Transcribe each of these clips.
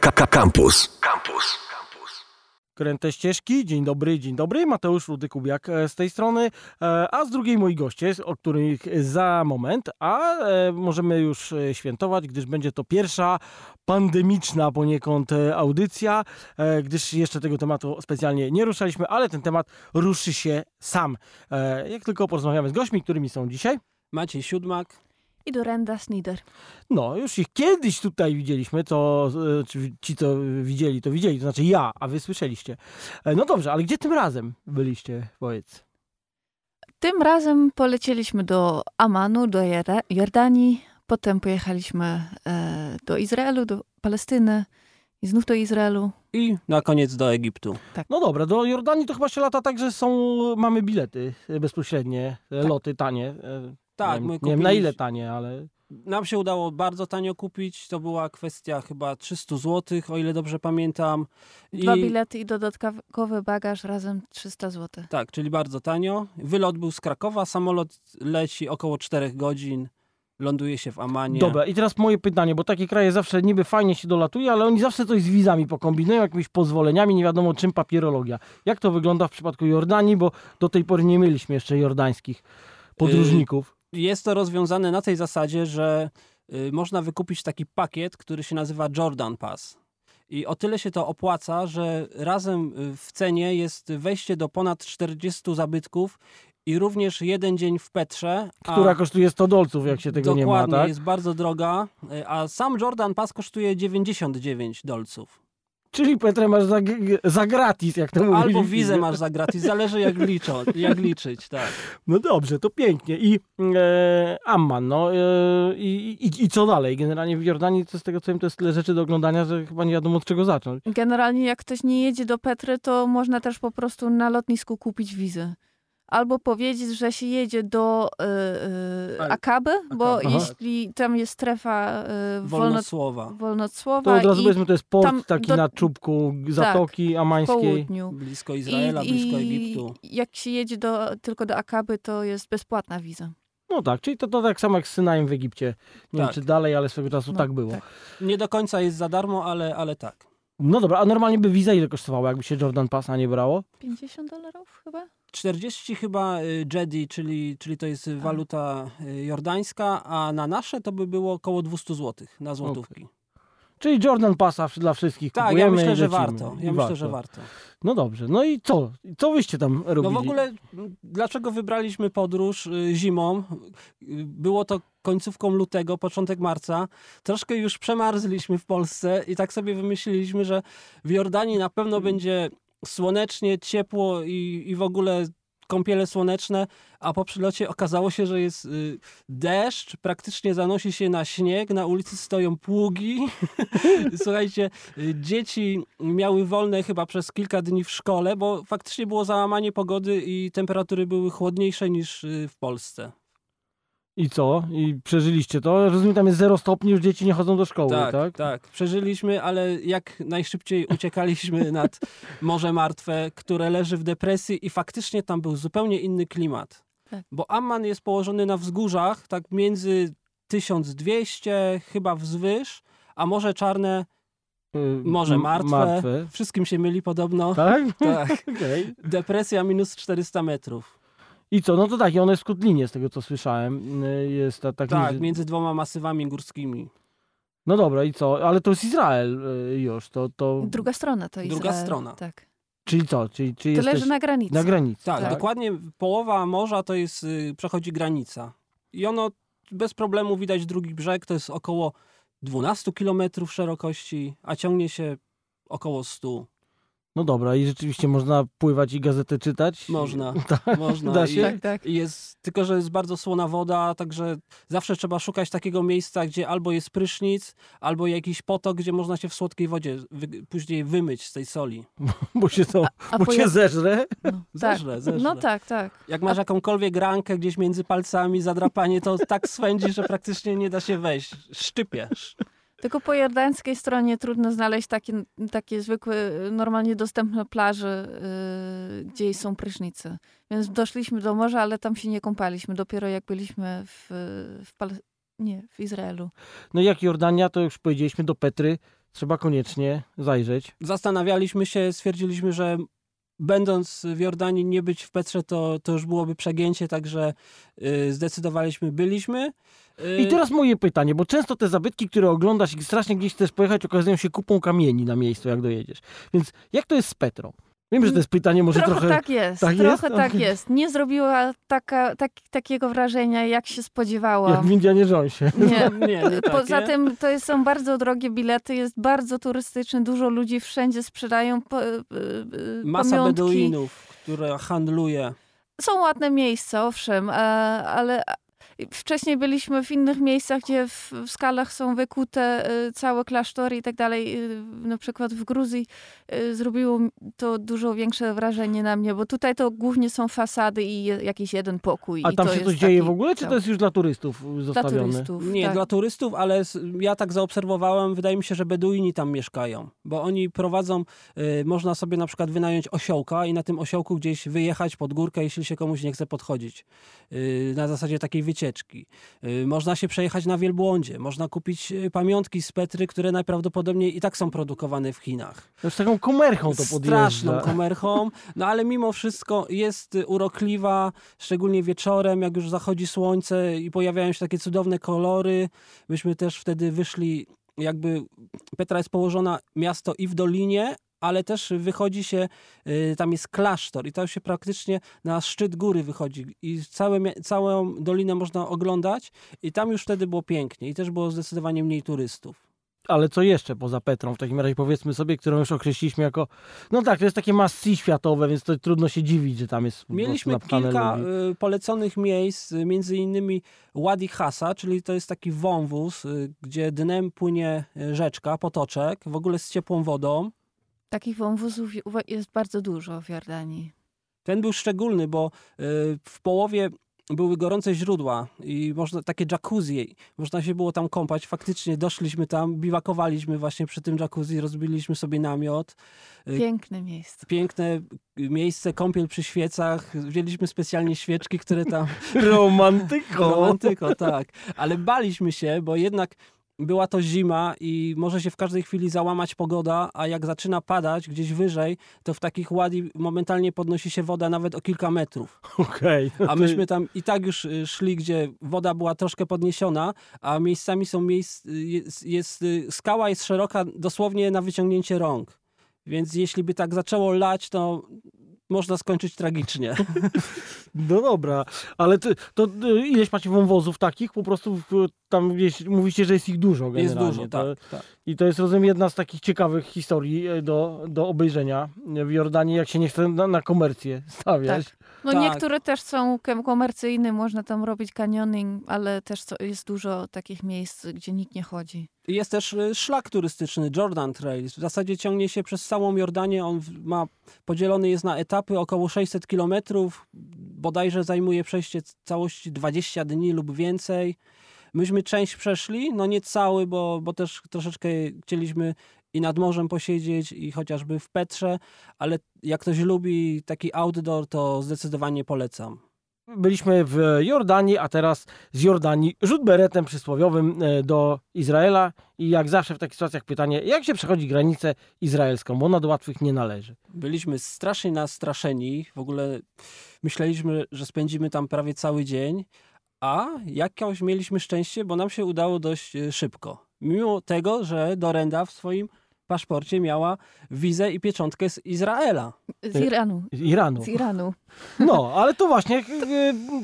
Campus. Campus. Kręte ścieżki, dzień dobry, dzień dobry, Mateusz Rudy-Kubiak e, z tej strony, e, a z drugiej moi goście, o których za moment, a e, możemy już świętować, gdyż będzie to pierwsza pandemiczna poniekąd audycja, gdyż jeszcze tego tematu specjalnie nie ruszaliśmy, ale ten temat ruszy się sam. Jak tylko porozmawiamy z gośćmi, którymi są dzisiaj. Maciej Siódmak i Dorenda Snider. No, już ich kiedyś tutaj widzieliśmy, to e, ci, co widzieli, to widzieli, to znaczy ja, a wy słyszeliście. E, no dobrze, ale gdzie tym razem byliście, powiedz? Tym razem polecieliśmy do Amanu, do Jordanii, potem pojechaliśmy e, do Izraelu, do Palestyny i znów do Izraelu. I na koniec do Egiptu. Tak. No dobra, do Jordanii to chyba się lata tak, że są, mamy bilety bezpośrednie, tak. loty tanie. Tak, nie, my kupiliśmy... nie wiem na ile tanie, ale... Nam się udało bardzo tanio kupić. To była kwestia chyba 300 zł, o ile dobrze pamiętam. I... Dwa bilety i dodatkowy bagaż razem 300 zł. Tak, czyli bardzo tanio. Wylot był z Krakowa, samolot leci około 4 godzin. Ląduje się w Amanie. Dobra, i teraz moje pytanie, bo takie kraje zawsze niby fajnie się dolatuje, ale oni zawsze coś z wizami pokombinują, jakimiś pozwoleniami, nie wiadomo czym papierologia. Jak to wygląda w przypadku Jordanii, bo do tej pory nie mieliśmy jeszcze jordańskich podróżników jest to rozwiązane na tej zasadzie, że y, można wykupić taki pakiet, który się nazywa Jordan Pass. I o tyle się to opłaca, że razem y, w cenie jest wejście do ponad 40 zabytków i również jeden dzień w Petrze. Która kosztuje 100 dolców, jak się tego nie ma. Dokładnie, tak? jest bardzo droga, y, a sam Jordan Pass kosztuje 99 dolców. Czyli Petrę masz za, za gratis, jak to mówisz. Albo wizę masz za gratis, zależy jak, liczą, jak liczyć, tak. No dobrze, to pięknie. I e, Amman, no e, i, i, i, co dalej? Generalnie w Jordanii, to z tego co wiem, to jest tyle rzeczy do oglądania, że chyba nie wiadomo od czego zacząć. Generalnie jak ktoś nie jedzie do Petry, to można też po prostu na lotnisku kupić wizę albo powiedzieć, że się jedzie do y, y, Akaby, bo Aha. jeśli tam jest strefa y, wolnocłowa. wolnocłowa to od razu powiedzmy, to jest port taki do, na czubku Zatoki tak, Amańskiej. Południu. Blisko Izraela, I, blisko Egiptu. I jak się jedzie do, tylko do Akaby, to jest bezpłatna wiza. No tak, czyli to, to tak samo jak z Synajem w Egipcie. Nie tak. wiem, czy dalej, ale swego czasu no, tak było. Tak. Nie do końca jest za darmo, ale, ale tak. No dobra, a normalnie by wiza ile kosztowała, jakby się Jordan Passa nie brało? 50 dolarów chyba? 40 chyba y, Jedi, czyli, czyli to jest waluta y, jordańska, a na nasze to by było około 200 zł na złotówki. Okay. Czyli Jordan Passa dla wszystkich tak, kupujemy ja myślę, że warto. Ja myślę, warto. że warto. No dobrze. No i co? Co wyście tam robili? No w ogóle dlaczego wybraliśmy podróż y, zimą? Było to końcówką lutego, początek marca. Troszkę już przemarzliśmy w Polsce i tak sobie wymyśliliśmy, że w Jordanii na pewno będzie słonecznie, ciepło i, i w ogóle kąpiele słoneczne, a po przylocie okazało się, że jest y, deszcz, praktycznie zanosi się na śnieg, na ulicy stoją pługi. Słuchajcie, y, dzieci miały wolne chyba przez kilka dni w szkole, bo faktycznie było załamanie pogody i temperatury były chłodniejsze niż y, w Polsce. I co? I przeżyliście to? Rozumiem, tam jest zero stopni, już dzieci nie chodzą do szkoły, tak? Tak, tak. Przeżyliśmy, ale jak najszybciej uciekaliśmy nad Morze Martwe, które leży w depresji i faktycznie tam był zupełnie inny klimat. Tak. Bo Amman jest położony na wzgórzach, tak między 1200 chyba wzwyż, a Morze Czarne y, Morze martwe. martwe. Wszystkim się myli podobno. Tak? Tak. okay. Depresja minus 400 metrów. I co? No to tak, i one jest z tego co słyszałem. Y, jest ta, tak, tak między dwoma masywami górskimi. No dobra, i co? Ale to jest Izrael y, już. To, to... Druga strona to Izrael. Druga strona. Tak. Czyli co? Czyli, czyli to leży na granicy. Na granicy. Tak, tak, dokładnie połowa morza to jest, y, przechodzi granica. I ono bez problemu widać drugi brzeg, to jest około 12 kilometrów szerokości, a ciągnie się około 100. No dobra, i rzeczywiście można pływać i gazetę czytać? Można, tak? można. Da się? I, tak, tak. Jest, tylko, że jest bardzo słona woda, także zawsze trzeba szukać takiego miejsca, gdzie albo jest prysznic, albo jakiś potok, gdzie można się w słodkiej wodzie wy, później wymyć z tej soli. bo się to, a, a bo cię zeżre? No, zeżre, tak. zeżre. No tak, tak. Jak masz a... jakąkolwiek rankę gdzieś między palcami, zadrapanie, to tak swędzi, że praktycznie nie da się wejść. Szczypiesz. Tylko po jordańskiej stronie trudno znaleźć takie, takie zwykłe, normalnie dostępne plaże, yy, gdzie są prysznice. Więc doszliśmy do morza, ale tam się nie kąpaliśmy. Dopiero jak byliśmy w, w, Pal nie, w Izraelu. No jak Jordania, to już powiedzieliśmy do Petry. Trzeba koniecznie zajrzeć. Zastanawialiśmy się, stwierdziliśmy, że będąc w Jordanii nie być w Petrze, to, to już byłoby przegięcie, także y, zdecydowaliśmy, byliśmy. Y, I teraz moje pytanie, bo często te zabytki, które oglądasz i strasznie gdzieś chcesz pojechać, okazują się kupą kamieni na miejscu, jak dojedziesz. Więc jak to jest z Petrą? Wiem, że to jest pytanie może trochę, trochę... tak jest, tak trochę jest? tak Okej. jest. Nie zrobiła taka, tak, takiego wrażenia, jak się Jak spodziewałam. w Indianie Jonesie. Nie. nie, nie Poza takie. tym to jest, są bardzo drogie bilety, jest bardzo turystyczny, dużo ludzi wszędzie sprzedają po, y, y, Masa pamiątki. Beduinów, która handluje. Są ładne miejsca, owszem, e, ale wcześniej byliśmy w innych miejscach, gdzie w, w skalach są wykute e, całe klasztory i tak dalej. E, Na przykład w Gruzji e, zrobiło to dużo większe wrażenie na mnie, bo tutaj to głównie są fasady i jakiś jeden pokój. A i tam to się coś dzieje taki w ogóle, czy cał- to jest już dla turystów Dla zostawione? turystów. Nie, tak. dla turystów, ale ja tak zaobserwowałem, wydaje mi się, że Beduini tam mieszkają, bo oni prowadzą, y, można sobie na przykład wynająć osiołka i na tym osiołku gdzieś wyjechać pod górkę, jeśli się komuś nie chce podchodzić, y, na zasadzie takiej wycieczki. Y, można się przejechać na wielbłądzie, można kupić y, pamiątki z Petry, które najprawdopodobniej i tak są produkowane w Chinach. To z taką komerchą to Straszną podjeżdża. komerchą, no ale mimo wszystko jest y, urokliwa, szczególnie wieczorem, jak już zachodzi słońce i pojawiają się takie cudowne kolory. Myśmy też wtedy wyszli, jakby Petra jest położona miasto i w dolinie, ale też wychodzi się, y, tam jest klasztor i tam się praktycznie na szczyt góry wychodzi i całe, całą dolinę można oglądać i tam już wtedy było pięknie i też było zdecydowanie mniej turystów. Ale co jeszcze poza Petrą? W takim razie powiedzmy sobie, którą już określiliśmy jako... No tak, to jest takie must-see światowe, więc to trudno się dziwić, że tam jest Mieliśmy kilka ludzi. y, poleconych miejsc, y, między innymi Wadi Hasa, czyli to jest taki wąwóz, gdzie dnem płynie rzeczka, potoczek, w ogóle z ciepłą wodą. Takich wąwozów jest bardzo dużo w Jordanii. Ten był szczególny, bo y, w połowie były gorące źródła i można takie jacuzzi, można się było tam kąpać. Faktycznie doszliśmy tam, biwakowaliśmy właśnie przy tym jacuzzi, rozbiliśmy sobie namiot. Y, Piękne miejsce. Piękne y, miejsce, kąpiel przy świecach. Wzięliśmy specjalnie świeczki, które tam Romantyko! Romantyko, tak. Ale baliśmy się, bo jednak była to zima i może się w każdej chwili załamać pogoda, a jak zaczyna padać gdzieś wyżej, to w takich ładi momentalnie podnosi się woda nawet o kilka metrów. Okej. A myśmy tam i tak już y, szli, gdzie woda była troszkę podniesiona, a miejscami są miejsc, y, jest, jest, y, skała jest szeroka dosłownie na wyciągnięcie rąk. Więc jeśli by tak zaczęło lać, to można skończyć tragicznie. No dobra, ale ty, to y, ileś macie wąwozów takich? Po prostu tam gdzieś mówicie, że jest ich dużo Jest generalnie. dużo, To- tak. tak. I to jest, rozumiem, jedna z takich ciekawych historii e, do, do obejrzenia w Jordanii, jak się nie chce na, na komercję stawiać. No Tak. niektóre też są komercyjne, można tam robić canyoning, ale też jest dużo takich miejsc, gdzie nikt nie chodzi. Jest też y, szlak turystyczny, Jordan Trail. W zasadzie ciągnie się przez całą Jordanię. On ma podzielony jest na etapy około 600 kilometrów. Bodajże zajmuje przejście całości 20 dni lub więcej. Myśmy część przeszli, no nie cały, bo, bo też troszeczkę chcieliśmy i nad morzem posiedzieć i chociażby w Petrze, ale jak ktoś lubi taki outdoor, to zdecydowanie polecam. Byliśmy w Jordanii, a teraz z Jordanii rzut beretem przysłowiowym e, do Izraela i jak zawsze w takich sytuacjach pytanie, jak się przechodzi granicę izraelską, bo ona do łatwych nie należy. Byliśmy strasznie nastraszeni. W ogóle myśleliśmy, że spędzimy tam prawie cały dzień, a jakoś mieliśmy szczęście, bo nam się udało dość e, szybko. Mimo tego, że Dorenda w swoim paszporcie miała wizę i pieczątkę z Izraela. Z Iranu. Z Iranu. Z Iranu. No, ale to właśnie e,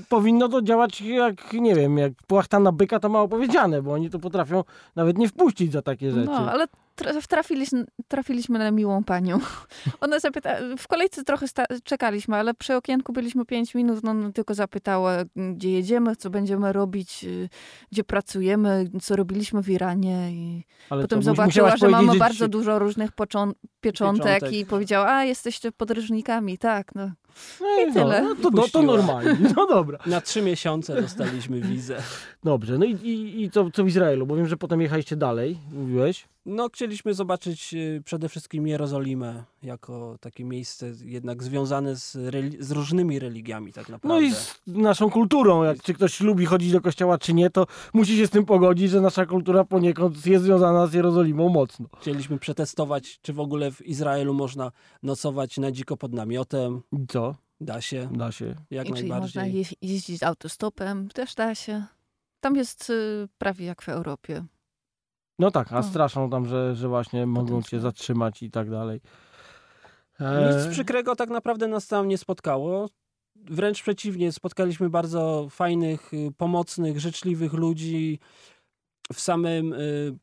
powinno to działać jak, nie wiem, jak płachta na byka to mało powiedziane, bo oni to potrafią nawet nie wpuścić za takie rzeczy. No, ale tra- trafiliśmy, na miłą panią. Ona zapyta, w kolejce trochę czekaliśmy, ale przy okienku byliśmy 5 minut, no, no tylko zapytała, gdzie jedziemy, co będziemy robić, y, gdzie pracujemy, co robiliśmy w Iranie i ale potem zobaczyła, że mamy bardzo dużo różnych pieczątek, Pieczątek. i powiedziała, a jesteście podróżnikami, tak, no. No I tyle. No, to, to, to normalnie. No dobra. Na trzy miesiące dostaliśmy wizę. Dobrze. No i, i, i co, co w Izraelu? Bo wiem, że potem jechaliście dalej, mówiłeś. No, chcieliśmy zobaczyć y, przede wszystkim Jerozolimę jako takie miejsce jednak związane z, z różnymi religiami tak naprawdę. No i z naszą kulturą. Jak czy ktoś lubi chodzić do kościoła, czy nie, to musi się z tym pogodzić, że nasza kultura poniekąd jest związana z Jerozolimą mocno. Chcieliśmy przetestować, czy w ogóle w Izraelu można nocować na dziko pod namiotem. I co? Da się, Da się. jak I czyli można najbardziej. je- jeździć autostopem, też da się. Tam jest y, prawie jak w Europie. No tak, a O. straszą tam, że, że właśnie mogą cię zatrzymać i tak dalej. Nic E, przykrego tak naprawdę nas tam nie spotkało. Wręcz przeciwnie, spotkaliśmy bardzo fajnych, y, pomocnych, życzliwych ludzi w samym, y,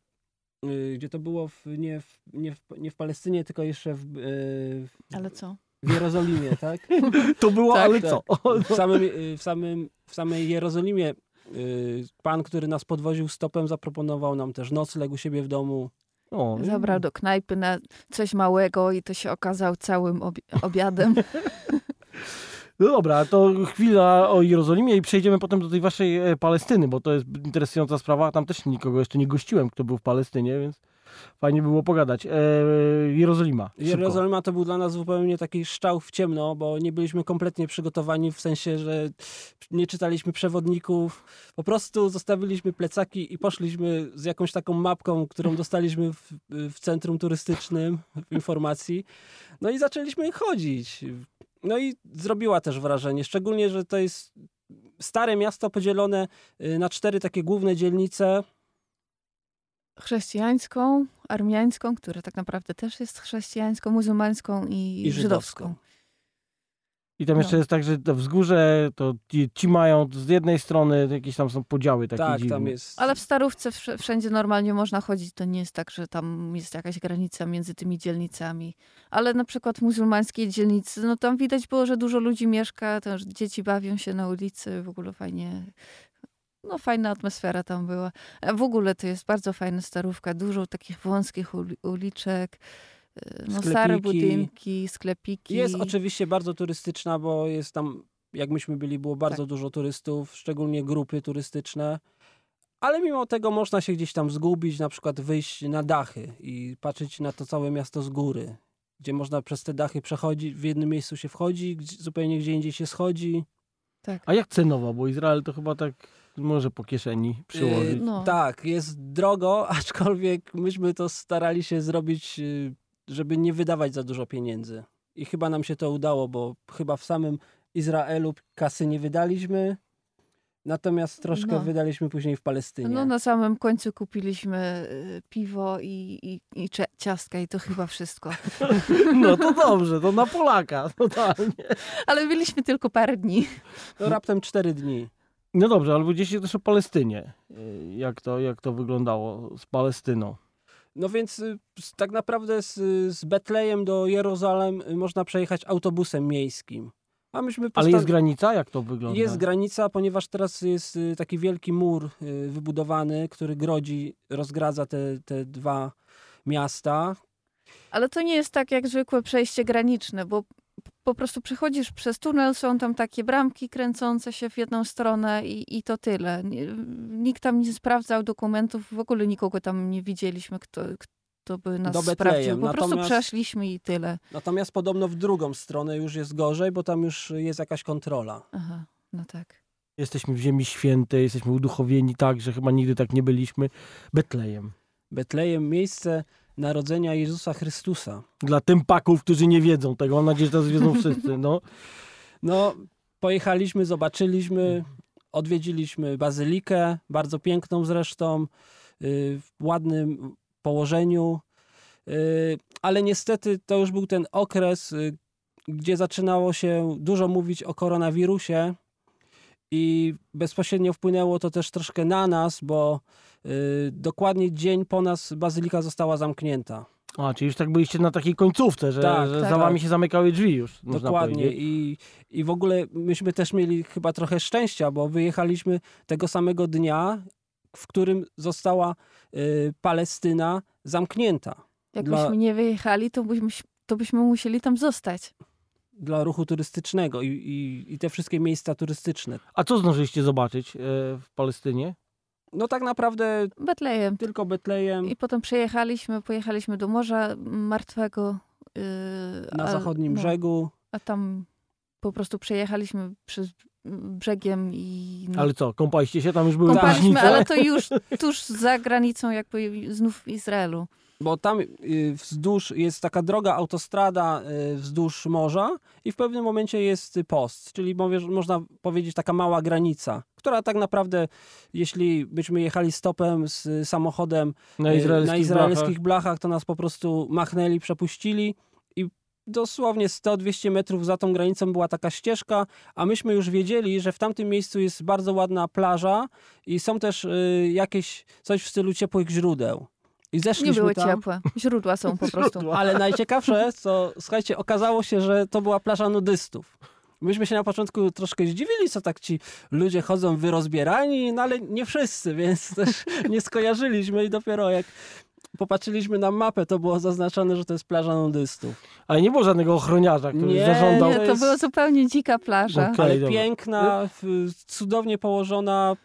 y, gdzie to było, w, nie, w, nie, w, nie w Palestynie, tylko jeszcze w, y, Ale co? W Jerozolimie, tak? To było, Tak, ale tak. co? W, samym, w, samym, w samej Jerozolimie y, pan, który nas podwoził stopem, zaproponował nam też nocleg u siebie w domu. O, Zabrał do knajpy na coś małego i to się okazał całym obi- obiadem. No dobra, to chwila o Jerozolimie i przejdziemy potem do tej waszej e, Palestyny, bo to jest interesująca sprawa. Tam też nikogo jeszcze nie gościłem, kto był w Palestynie, więc fajnie było pogadać. E, Jerozolima. szybko. Jerozolima to był dla nas zupełnie taki szczał w ciemno, bo nie byliśmy kompletnie przygotowani w sensie, że nie czytaliśmy przewodników. Po prostu zostawiliśmy plecaki i poszliśmy z jakąś taką mapką, którą dostaliśmy w, w centrum turystycznym w informacji. No i zaczęliśmy chodzić. No i zrobiła też wrażenie, szczególnie, że to jest stare miasto podzielone y, na cztery takie główne dzielnice. Chrześcijańską, armiańską, która tak naprawdę też jest chrześcijańską, muzułmańską i, I żydowską. żydowską. I tam jeszcze No. jest tak, że to wzgórze, to ci, ci mają z jednej strony jakieś tam są podziały takie tak, dziwne. tam jest. Ale w Starówce wsz- wszędzie normalnie można chodzić. To nie jest tak, że tam jest jakaś granica między tymi dzielnicami. Ale na przykład w muzułmańskiej dzielnicy, no tam widać było, że dużo ludzi mieszka, też dzieci bawią się na ulicy, w ogóle fajnie. No fajna atmosfera tam była. A w ogóle to jest bardzo fajna Starówka. Dużo takich wąskich uli- uliczek. y, No, stare budynki, sklepiki. Jest oczywiście bardzo turystyczna, bo jest tam, jak myśmy byli, było bardzo Tak. dużo turystów, szczególnie grupy turystyczne. Ale mimo tego można się gdzieś tam zgubić, na przykład wyjść na dachy i patrzeć na to całe miasto z góry, gdzie można przez te dachy przechodzić, w jednym miejscu się wchodzi, zupełnie gdzie indziej się schodzi. Tak. A jak cenowo? Bo Izrael to chyba tak może po kieszeni przyłożyć. Yy, No. Tak, jest drogo, aczkolwiek myśmy to starali się zrobić, yy, żeby nie wydawać za dużo pieniędzy. I chyba nam się to udało, bo chyba w samym Izraelu kasy nie wydaliśmy, natomiast troszkę No. wydaliśmy później w Palestynie. No na samym końcu kupiliśmy y, piwo i, i, i ciastka i to chyba wszystko. No to dobrze, to na Polaka, totalnie. Ale byliśmy tylko parę dni. No raptem cztery dni. No dobrze, ale powiedzieliście też o Palestynie. Y, Jak to, jak to wyglądało z Palestyną? No więc y, tak naprawdę z, z Betlejem do Jerozolem y, można przejechać autobusem miejskim. A myśmy Ale postan- jest granica? Jak to wygląda? Jest granica, ponieważ teraz jest taki wielki mur wybudowany, który grodzi, rozgradza te, te dwa miasta. Ale to nie jest tak jak zwykłe przejście graniczne, bo po prostu przechodzisz przez tunel, są tam takie bramki kręcące się w jedną stronę i, i to tyle. Nikt tam nie sprawdzał dokumentów, w ogóle nikogo tam nie widzieliśmy, kto, kto by nas Do sprawdził. Betlejem. Po prostu Natomiast- przeszliśmy i tyle. Natomiast podobno w drugą stronę już jest gorzej, bo tam już jest jakaś kontrola. Aha, no tak. Jesteśmy w Ziemi Świętej, jesteśmy uduchowieni tak, że chyba nigdy tak nie byliśmy. Betlejem. Betlejem, miejsce narodzenia Jezusa Chrystusa. Dla tempaków, którzy nie wiedzą tego, mam nadzieję, że teraz wiedzą wszyscy. No. No, pojechaliśmy, zobaczyliśmy, odwiedziliśmy bazylikę, bardzo piękną zresztą, y, w ładnym położeniu, y, ale niestety to już był ten okres, y, gdzie zaczynało się dużo mówić o koronawirusie i bezpośrednio wpłynęło to też troszkę na nas, bo dokładnie dzień po nas bazylika została zamknięta. A, czyli już tak byliście na takiej końcówce, że, Tak, że tak. za wami się zamykały drzwi już, Dokładnie. I, I w ogóle myśmy też mieli chyba trochę szczęścia, bo wyjechaliśmy tego samego dnia, w którym została y, Palestyna zamknięta. Dla- Jakbyśmy nie wyjechali, to byśmy, to byśmy musieli tam zostać. dla ruchu turystycznego i, i, i te wszystkie miejsca turystyczne. A co zdążyliście zobaczyć e, w Palestynie? No tak naprawdę Betlejem. tylko Betlejem, I potem przejechaliśmy, pojechaliśmy do Morza Martwego. yy, na a- zachodnim no, brzegu. A tam po prostu przejechaliśmy przez brzegiem i no, Ale co, kąpaliście się? Tam już były kąpaliśmy, prysznice? ale to już tuż za granicą jakby znów Izraelu. Bo tam y, wzdłuż jest taka droga, autostrada y, wzdłuż morza i w pewnym momencie jest post, czyli można powiedzieć taka mała granica, która tak naprawdę, jeśli byśmy jechali stopem z samochodem na y, izraelskich, na izraelskich blachach, to nas po prostu machnęli, przepuścili dosłownie 100-200 metrów za tą granicą była taka ścieżka, a myśmy już wiedzieli, że w tamtym miejscu jest bardzo ładna plaża i są też y, jakieś coś w stylu ciepłych źródeł. I Nie zeszliśmy były tam. ciepłe. Źródła są po prostu. Źródła. Ale najciekawsze, co słuchajcie, okazało się, że to była plaża nudystów. Myśmy się na początku troszkę zdziwili, co tak ci ludzie chodzą wyrozbierani, no ale nie wszyscy, więc też nie skojarzyliśmy i dopiero jak popatrzyliśmy na mapę, to było zaznaczone, że to jest plaża nudystów. Ale nie było żadnego ochroniarza, który Nie, zażądał. Nie, to jest- była zupełnie dzika plaża. Okej. Ale dobra. piękna, w- cudownie położona,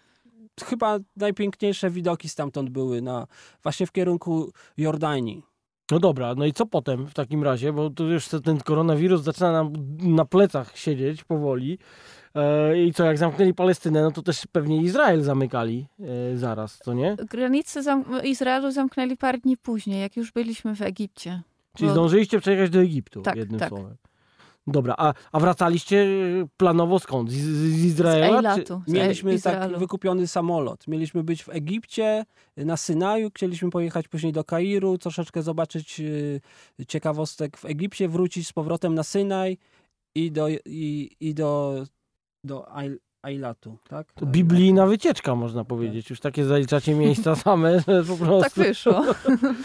chyba najpiękniejsze widoki stamtąd były na, właśnie w kierunku Jordanii. No dobra, no i co potem w takim razie? Bo tu już ten koronawirus zaczyna nam na plecach siedzieć powoli. E, I co, jak zamknęli Palestynę, no to też pewnie Izrael zamykali e, zaraz, co nie? Granice zam Izraelu zamknęli parę dni później, jak już byliśmy w Egipcie. Czyli No. zdążyliście przejechać do Egiptu, Tak, jednym tak. słowem. Dobra, a, a wracaliście e, planowo skąd? Z, z Z Izraela? czy... Eilatu. z Mieliśmy tak Izraelu. wykupiony samolot. Mieliśmy być w Egipcie, na Synaju, chcieliśmy pojechać później do Kairu, troszeczkę zobaczyć y, ciekawostek w Egipcie, wrócić z powrotem na Synaj i do, i, i do, do Ailatu, tak? To biblijna wycieczka, można powiedzieć. Już takie zaliczacie miejsca same, że po prostu... Tak wyszło.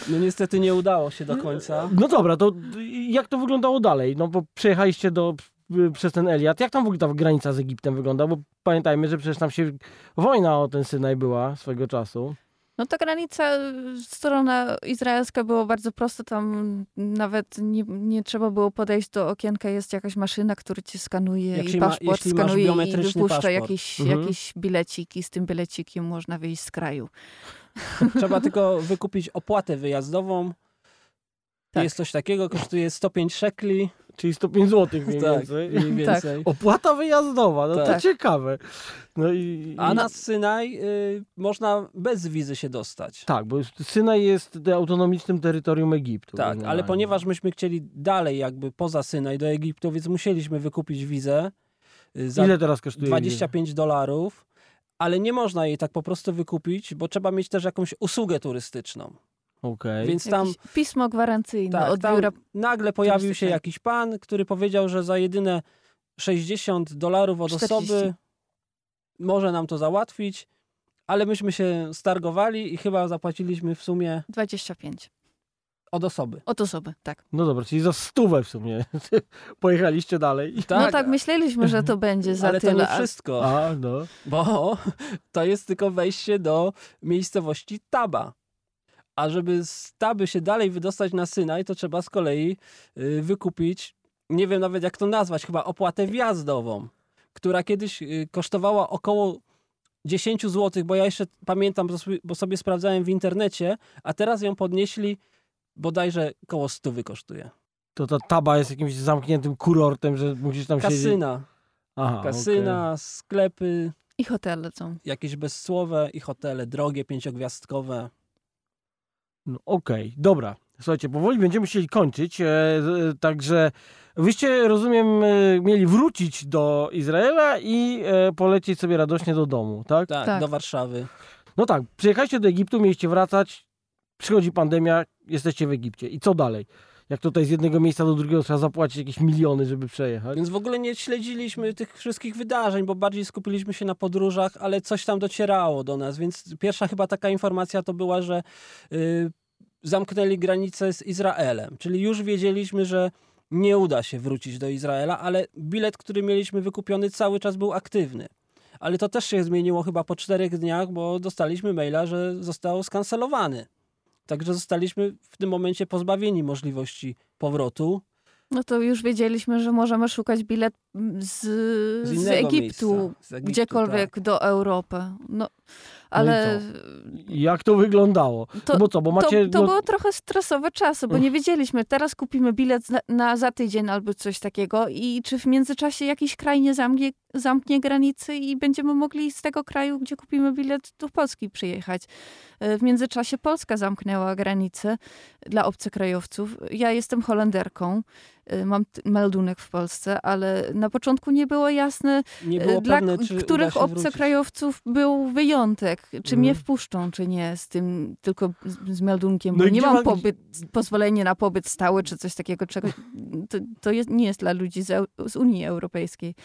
No niestety nie udało się do końca. No dobra, to jak to wyglądało dalej? No bo przejechaliście do, przez ten Eliat. Jak tam w ogóle ta granica z Egiptem wygląda? Bo pamiętajmy, że przecież tam się wojna o ten Synaj była swego czasu. No ta granica, strona izraelska była bardzo prosta, tam nawet nie, nie trzeba było podejść do okienka, jest jakaś maszyna, która ci skanuje Jak i ma- paszport masz skanuje i wypuszcza paszport. jakieś, Mhm. jakieś bileciki, z tym bilecikiem można wyjść z kraju. Trzeba tylko wykupić opłatę wyjazdową. Tak. Jest coś takiego, kosztuje 105 szekli. Czyli 105 zł mniej Tak, więcej. mniej więcej. Opłata wyjazdowa, no to Tak. ciekawe. No i, A i- na Synaj y, można bez wizy się dostać. Tak, bo Synaj jest autonomicznym terytorium Egiptu. Tak, ale ponieważ myśmy chcieli dalej jakby poza Synaj do Egiptu, więc musieliśmy wykupić wizę y, za Ile teraz kosztuje? 25 dolarów, ale nie można jej tak po prostu wykupić, bo trzeba mieć też jakąś usługę turystyczną. Okej. Więc tam, Jakieś pismo gwarancyjne tak, od biura. nagle pojawił się jakiś pan, który powiedział, że za jedyne 60 dolarów od 40. osoby może nam to załatwić, ale myśmy się stargowali i chyba zapłaciliśmy w sumie 25. od osoby. Od osoby, tak. No dobra, czyli za stówę w sumie pojechaliście dalej. no tak myśleliśmy, że to będzie za ale to tyle. nie a- wszystko. A, no. bo to jest tylko wejście do miejscowości Taba. A żeby z Taby się dalej wydostać na Synaj, to trzeba z kolei y, wykupić, nie wiem nawet jak to nazwać, chyba opłatę wjazdową, która kiedyś y, kosztowała około 10 zł, bo ja jeszcze pamiętam, bo sobie, sprawdzałem w internecie, a teraz ją podnieśli bodajże koło 100 kosztuje. To ta taba jest jakimś zamkniętym kurortem, że musisz tam siedzieć. Kasyna, Aha, kasyna, sklepy, I hotele są. jakieś bezsłowe i hotele drogie, pięciogwiazdkowe. No, Okej, dobra. Słuchajcie, powoli będziemy musieli kończyć, e, z- także wyście, rozumiem, e, mieli wrócić do Izraela i e, polecieć sobie radośnie do domu, tak? Tak, Tak. do Warszawy. No tak, przyjechaliście do Egiptu, mieliście wracać, przychodzi pandemia, jesteście w Egipcie. I co dalej? Jak tutaj z jednego miejsca do drugiego trzeba zapłacić jakieś miliony, żeby przejechać? Więc w ogóle nie śledziliśmy tych wszystkich wydarzeń, bo bardziej skupiliśmy się na podróżach, ale coś tam docierało do nas. Więc pierwsza chyba taka informacja to była, że y, zamknęli granicę z Izraelem. Czyli już wiedzieliśmy, że nie uda się wrócić do Izraela, ale bilet, który mieliśmy wykupiony, cały czas był aktywny. Ale to też się zmieniło chyba po czterech dniach, bo dostaliśmy maila, że został skancelowany. Także zostaliśmy w tym momencie pozbawieni możliwości powrotu. No to już wiedzieliśmy, że możemy szukać bilet z, z, innego Egiptu, miejsca. Z Egiptu, gdziekolwiek tak. do Europy. No, ale Jak to wyglądało? to, no bo co, bo macie... to, to no, było trochę stresowe czasy, bo nie wiedzieliśmy, teraz kupimy bilet na, na za tydzień albo coś takiego i czy w międzyczasie jakiś kraj nie zamknie, zamknie granicy i będziemy mogli z tego kraju, gdzie kupimy bilet, do Polski przyjechać. E, W międzyczasie Polska zamknęła granice dla obcokrajowców. Ja jestem Holenderką, e, mam meldunek w Polsce, ale na początku nie było jasne, Nie e, było dla pewne, których się wrócić. obcokrajowców był wyjątek, czy Mhm. mnie wpuszczą, czy nie, z tym tylko z, meldunkiem, No bo nie mam wa- pobyt, pozwolenie na pobyt stały, czy coś takiego, czego, to, to jest, nie jest dla ludzi z, z Unii Europejskiej.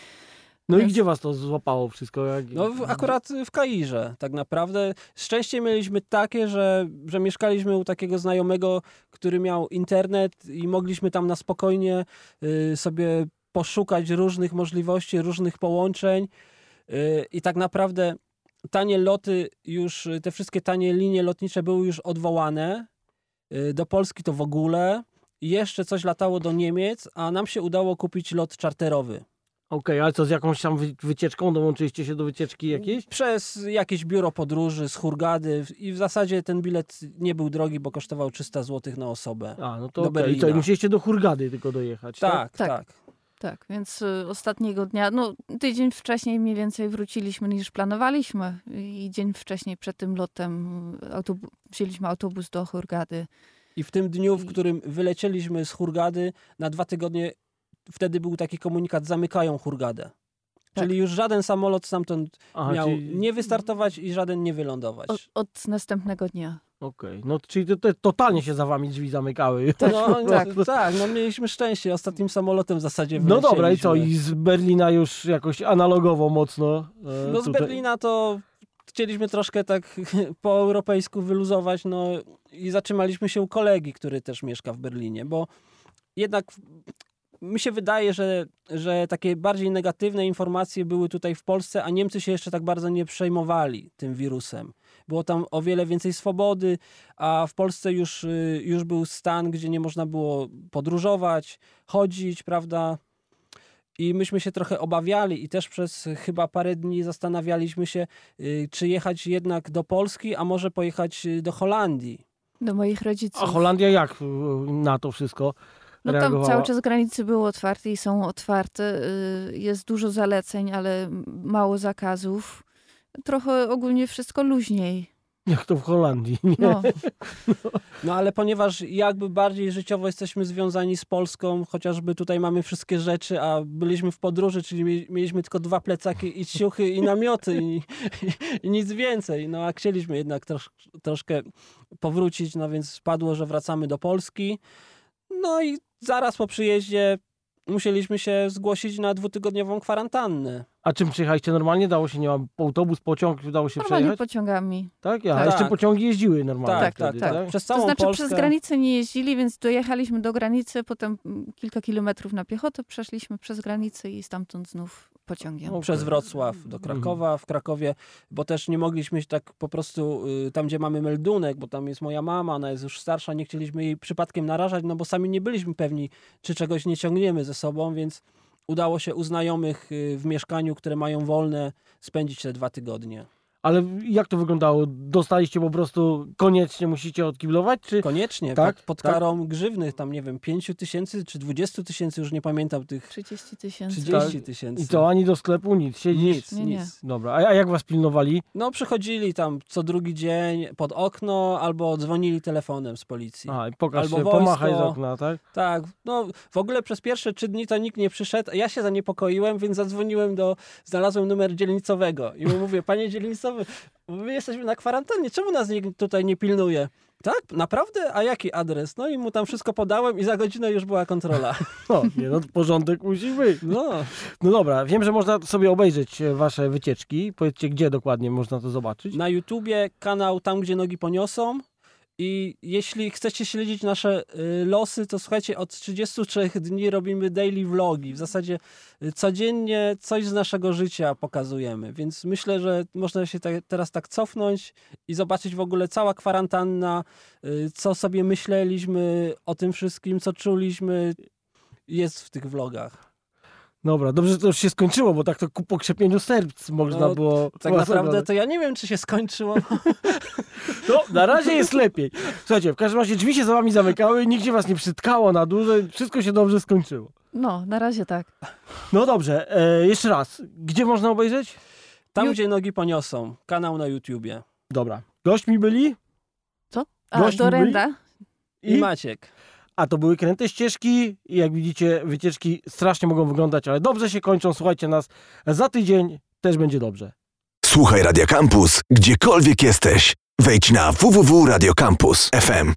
No i więc- gdzie was to złapało wszystko? Jak... No w, akurat w Kairze tak naprawdę. Szczęście mieliśmy takie, że, że mieszkaliśmy u takiego znajomego, który miał internet i mogliśmy tam na spokojnie y, sobie poszukać różnych możliwości, różnych połączeń y, i tak naprawdę tanie loty już, te wszystkie tanie linie lotnicze były już odwołane. Y, Do Polski to w ogóle. I Jeszcze coś latało do Niemiec, a nam się udało kupić lot czarterowy. Okej, ale co, z jakąś tam wy- wycieczką? Dołączyliście się do wycieczki jakiejś? Przez jakieś biuro podróży z Hurgady i w zasadzie ten bilet nie był drogi, bo kosztował 300 zł na osobę. A, no to Do okej. I Berlina. musieliście do Hurgady tylko dojechać, tak? Tak, Tak. tak. Tak, więc y, ostatniego dnia, no tydzień wcześniej mniej więcej wróciliśmy niż planowaliśmy i dzień wcześniej przed tym lotem autobu- wzięliśmy autobus do Hurgady. I w tym dniu, w którym wylecieliśmy z Hurgady, na dwa tygodnie wtedy był taki komunikat, zamykają Hurgadę. Tak. Czyli już żaden samolot stamtąd Aha, miał czyli... nie wystartować i żaden nie wylądować. Od, od następnego dnia. Okej, no czyli to, to, totalnie się za wami drzwi zamykały. No, tak. no, tak, no mieliśmy szczęście. Ostatnim samolotem w zasadzie No dobra, i co? I z Berlina już jakoś analogowo mocno. e, No z tutaj- Berlina to chcieliśmy troszkę tak po europejsku wyluzować, no i zatrzymaliśmy się u kolegi, który też mieszka w Berlinie, bo jednak mi się wydaje, że, że takie bardziej negatywne informacje były tutaj w Polsce, a Niemcy się jeszcze tak bardzo nie przejmowali tym wirusem. Było tam o wiele więcej swobody, a w Polsce już, y, już był stan, gdzie nie można było podróżować, chodzić, prawda? I myśmy się trochę obawiali i też przez chyba parę dni zastanawialiśmy się, y, czy jechać jednak do Polski, a może pojechać y, do Holandii. Do moich rodziców. A Holandia jak na to wszystko No tam reagowała? cały czas granice były otwarte i są otwarte. y, Jest dużo zaleceń, ale mało zakazów. Trochę ogólnie wszystko luźniej. Jak to w Holandii, nie? No, No ale ponieważ jakby bardziej życiowo jesteśmy związani z Polską, chociażby tutaj mamy wszystkie rzeczy, a byliśmy w podróży, czyli mie- mieliśmy tylko dwa plecaki i ciuchy i namioty i, i, i nic więcej. No a chcieliśmy jednak trosz, troszkę powrócić, no więc padło, że wracamy do Polski. No i zaraz po przyjeździe musieliśmy się zgłosić na dwutygodniową kwarantannę. A czym przyjechaliście normalnie? Dało się, nie wiem, autobus, pociąg, dało się normalnie przejechać? pociągami. Tak? Ja, Tak. jeszcze pociągi jeździły normalnie Tak, wtedy, tak, tak? tak. Przez To całą znaczy Polskę. przez granicę nie jeździli, więc dojechaliśmy do granicy, potem kilka kilometrów na piechotę przeszliśmy przez granicę i stamtąd znów pociągiem. O, przez. Wrocław do Krakowa, w Krakowie, bo też nie mogliśmy się tak po prostu y, tam, gdzie mamy meldunek, bo tam jest moja mama, ona jest już starsza, nie chcieliśmy jej przypadkiem narażać, no bo sami nie byliśmy pewni, czy czegoś nie ciągniemy ze sobą, więc udało się u znajomych y, w mieszkaniu, które mają wolne, spędzić te dwa tygodnie. Ale jak to wyglądało? Dostaliście po prostu koniecznie musicie odkiblować, czy... Koniecznie, Tak, pod, pod tak. karą grzywnych, tam nie wiem, 5 tysięcy czy 20 tysięcy, już nie pamiętam tych 30 tysięcy. 30 tysięcy. I co, ani do sklepu, nic, siedzisz? Nic, Nie, nie. nic. Dobra, a, a jak was pilnowali? No przychodzili tam co drugi dzień pod okno albo dzwonili telefonem z policji. A, i pokaż Albo się, wojsko. pomachaj z okna, tak? Tak, no w ogóle przez pierwsze trzy dni to nikt nie przyszedł. Ja się zaniepokoiłem, więc zadzwoniłem do, znalazłem numer dzielnicowego i mu mówię, panie dzielnicowy, my jesteśmy na kwarantannie, czemu nas nikt tutaj nie pilnuje? Tak, naprawdę? A jaki adres? No i mu tam wszystko podałem i za godzinę już była kontrola. No, nie, no porządek musi być. No, No dobra, wiem, że można sobie obejrzeć e, wasze wycieczki. Powiedzcie, gdzie dokładnie można to zobaczyć? na YouTubie kanał Tam, gdzie nogi poniosą. I jeśli chcecie śledzić nasze y, losy, to słuchajcie, od 33 dni robimy daily vlogi. W zasadzie y, codziennie coś z naszego życia pokazujemy. Więc myślę, że można się te, teraz tak cofnąć i zobaczyć w ogóle cała kwarantanna, y, co sobie myśleliśmy o tym wszystkim, co czuliśmy. jest w tych vlogach. Dobra, dobrze, że to już się skończyło, bo tak to ku pokrzepieniu serc można No, było... Tak naprawdę to ja nie wiem, czy się skończyło. No, na razie jest lepiej. Słuchajcie, w każdym razie drzwi się za wami zamykały, nigdzie was nie przytkało na dłużej, wszystko się dobrze skończyło. No, na razie tak. No dobrze, e, jeszcze raz. Gdzie można obejrzeć? Tam, Ju- gdzie nogi poniosą. Kanał na YouTubie. Dobra. Gośćmi byli A, Gośćmi Dorenda. I, Maciek. A to były kręte ścieżki i jak widzicie, wycieczki strasznie mogą wyglądać, ale dobrze się kończą. Słuchajcie nas za tydzień, też będzie dobrze. Słuchaj Radio Campus, gdziekolwiek jesteś. Wejdź na www.radiocampus.fm.